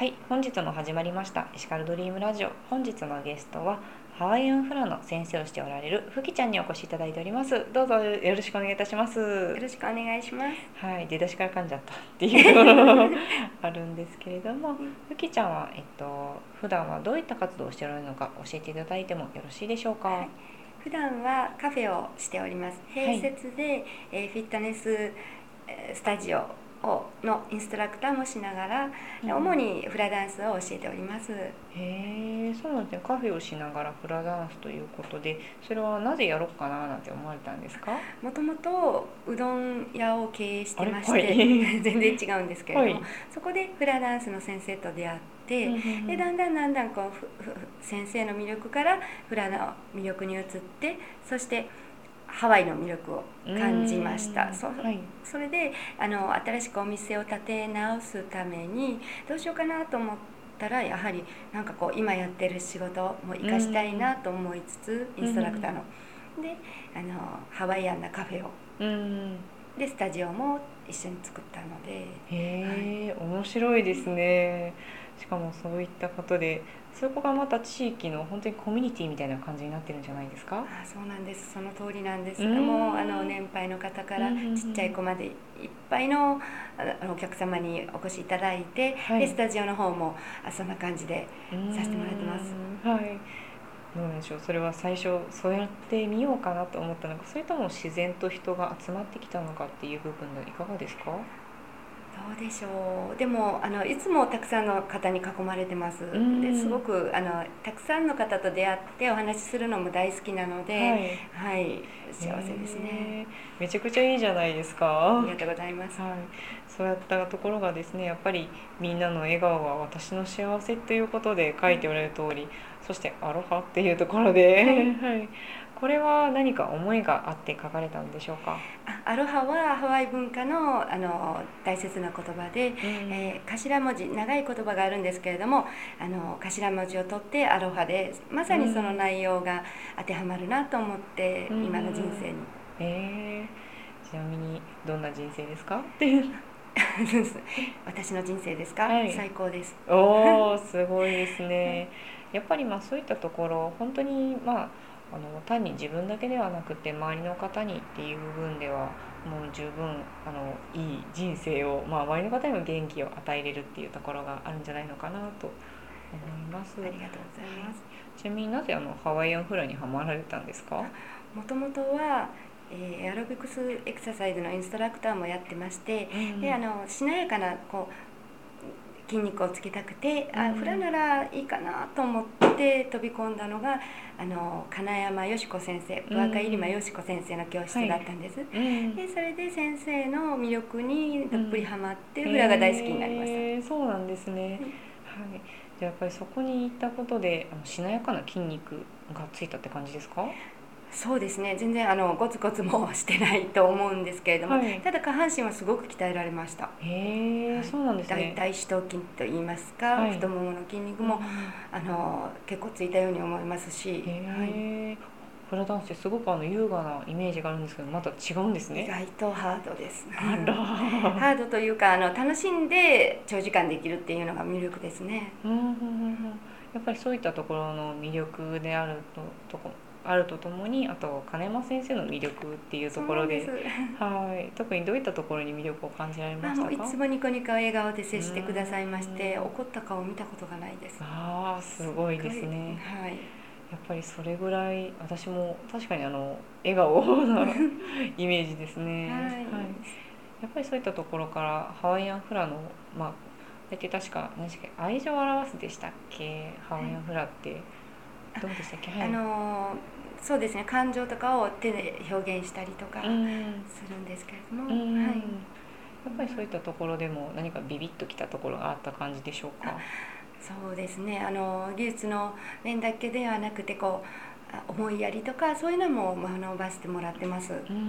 はい、本日も始まりましたエシカルドリームラジオ。本日のゲストはハワイアンフラの先生をしておられるふきちゃんにお越しいただいております。どうぞよろしくお願いいたします。よろしくお願いします。はい、出だしから噛んじゃったっていう あるんですけれども、ふきちゃんはえっと普段はどういった活動をしておられるのか教えていただいてもよろしいでしょうか？はい普段はカフェをしております。併設で、えーフィットネスえースタジオをのインストラクターもしながら、うん主にフラダンスを教えております。へえ、そうなんですね。カフェをしながらフラダンスということで、それはなぜやろうかななんて思われたんですか？もともとうどん屋を経営してまして、はい 全然違うんですけれども、はいそこでフラダンスの先生と出会って、でだんだんだんだんこうふふ先生の魅力からフラの魅力に移ってそしてハワイの魅力を感じましたうんそうはい。それであの新しくお店を建て直すためにどうしようかなと思ったらやはりなんかこう今やってる仕事も生かしたいなと思いつつインストラクターの。であのハワイアンなカフェをうん。でスタジオも一緒に作ったので。へえ、面白いですね。しかもそういったことで、そこがまた地域の本当にコミュニティみたいな感じになってるんじゃないですか？あそうなんですその通りなんですうんもうあの年配の方からちっちゃい子までいっぱいのお客様にお越しいただいて、はいでスタジオの方もあそんな感じでさせてもらってますうん。はい。どうでしょう？それは最初そうやってみようかなと思ったのか、それとも自然と人が集まってきたのかっていう部分でいかがですか？どうでしょう。でもあのいつもたくさんの方に囲まれてます。ん。ですごくあのたくさんの方と出会ってお話しするのも大好きなので、はい。はい、幸せですね。めちゃくちゃいいじゃないですか。ありがとうございます。はい、そうやったところがですねやっぱりみんなの笑顔は私の幸せということで書いておられる通りそしてアロハっていうところで、はい、これは何か思いがあって書かれたんでしょうか、あアロハはハワイ文化のあの大切な言葉で、えー頭文字長い言葉があるんですけれどもあの頭文字を取ってアロハでまさにその内容が当てはまるなと思って、うん。今の人生に。えー、ちなみにどんな人生ですか？っていう。私の人生ですか、はい。最高です。おー すごいですね。やっぱりまあそういったところ本当にまああの単に自分だけではなくて周りの方にっていう部分ではもう十分あのいい人生を、まあ、周りの方にも元気を与えれるっていうところがあるんじゃないのかなと思います。ありがとうございます。ちなみになぜあのハワイアンフラにはまられたんですか？もともとは、えーエアロビクスエクササイズのインストラクターもやってまして、であのしなやかなこう筋肉をつけたくて、あうん。フラならいいかなと思って飛び込んだのがあの金山よし子先生うん。若入間よし子先生の教室だったんです、うん。でそれで先生の魅力にどっぷりハマって、うん。フラが大好きになりました、へーそうなんですね、うん。はい。じゃあやっぱりそこに行ったことであのしなやかな筋肉がついたって感じですか？そうですね。全然あのゴツゴツもしてないと思うんですけれども、はい。ただ下半身はすごく鍛えられました。へえ、はい。そうなんですね。大大四頭筋と言いますか、はい。太ももの筋肉も、あの結構ついたように思いますし、へはい。え、フラダンスってすごくあの優雅なイメージがあるんですけどまた違うんです意ね外とハードです。ハードというかあの楽しんで長時間できるっていうのが魅力ですね。うんうんうんうん。やっぱりそういったところの魅力であるととこあるとともにあと金山先生の魅力っていうところではい。特にどういったところに魅力を感じられあましたか？のいつもニコニコ笑顔で接してくださいましてうん。怒った顔を見たことがないです。ああすごいですね。はい。やっぱりそれぐらい私も確かにあの笑顔な イメージですね。はい。やっぱりそういったところからハワイアンフラのまあ大体確か何でしたっけ？愛情を表すでしたっけ？ハワイアンフラってどうでしたっけ？はいあのそうですね。感情とかを手で表現したりとかすうん。るんですけれども、うん。はい。やっぱりそういったところでも何かビビッときたところがあった感じでしょうか？そうですね。あの技術の面だけではなくてこうあ思いやりとかそういうのも学ばせてもらってます。はい、うん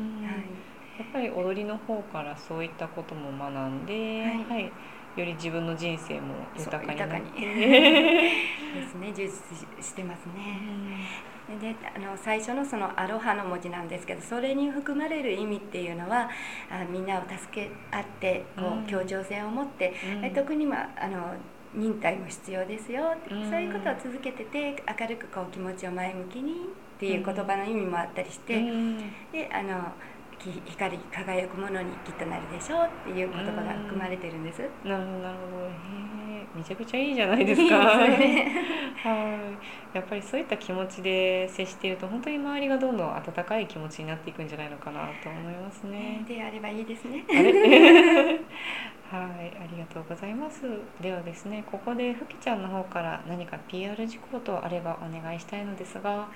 やっぱり踊りの方からそういったことも学んで、はい。はい。より自分の人生も豊かになってですね充実ししてますうね。ん。であの最初のそのアロハの文字なんですけどそれに含まれる意味っていうのはあみんなを助け合ってこう協調性を持って、うん。え特に、まあ、あの忍耐も必要ですよ、うん。そういうことを続けてて明るくこう気持ちを前向きにっていう言葉の意味もあったりして、うん。であのき光り輝くものにきっとなるでしょうっていう言葉が含まれてるんです。なるほどなるほどめちゃくちゃいいじゃないですか はいやっぱりそういった気持ちで接していると本当に周りがどんどん温かい気持ちになっていくんじゃないのかなと思いますね。であればいいですね。はい、ありがとうございます。ではですね、ここでふきちゃんの方から何か PR 事項とあればお願いしたいのですが、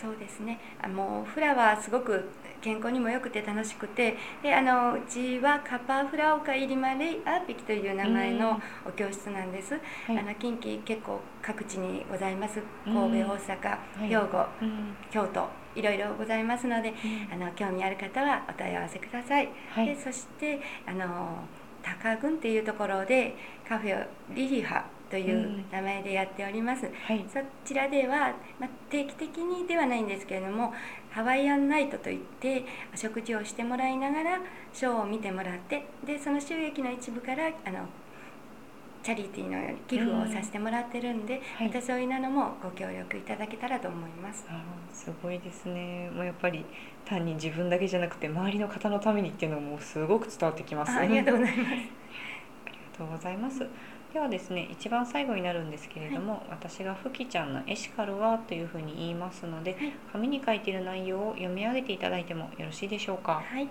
そうですね。あもうフラはすごく健康にも良くて楽しくてであのうちはカッパーフラオカイリマレイアーピキという名前のお教室なんです、はい。あの近畿結構各地にございます。うん。神戸、大阪、い。兵庫うん、京都いろいろございますのでうん。あの興味ある方はお問い合わせください、はい。でそしてあの高郡っていうところでカフェリリハといううん名前でやっております、はい、そちらでは、まあ、定期的にではないんですけれどもハワイアンナイトといってお食事をしてもらいながらショーを見てもらってでその収益の一部からあのチャリティーのように寄付をさせてもらってるんで、はいまたそういうのもご協力いただけたらと思います。すごいですね。もうやっぱり単に自分だけじゃなくて周りの方のためにっていうのもすごく伝わってきます。あありがとうございます。ありがとうございます。ではですね、一番最後になるんですけれども、私がふきちゃんのエシカルはというふうに言いますので、はい紙に書いている内容を読み上げていただいてもよろしいでしょうか？はい、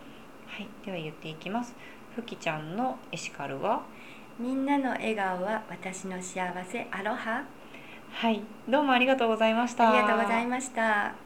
はい、では言っていきます。ふきちゃんのエシカルは、みんなの笑顔は私の幸せアロハはい、どうもありがとうございました。ありがとうございました。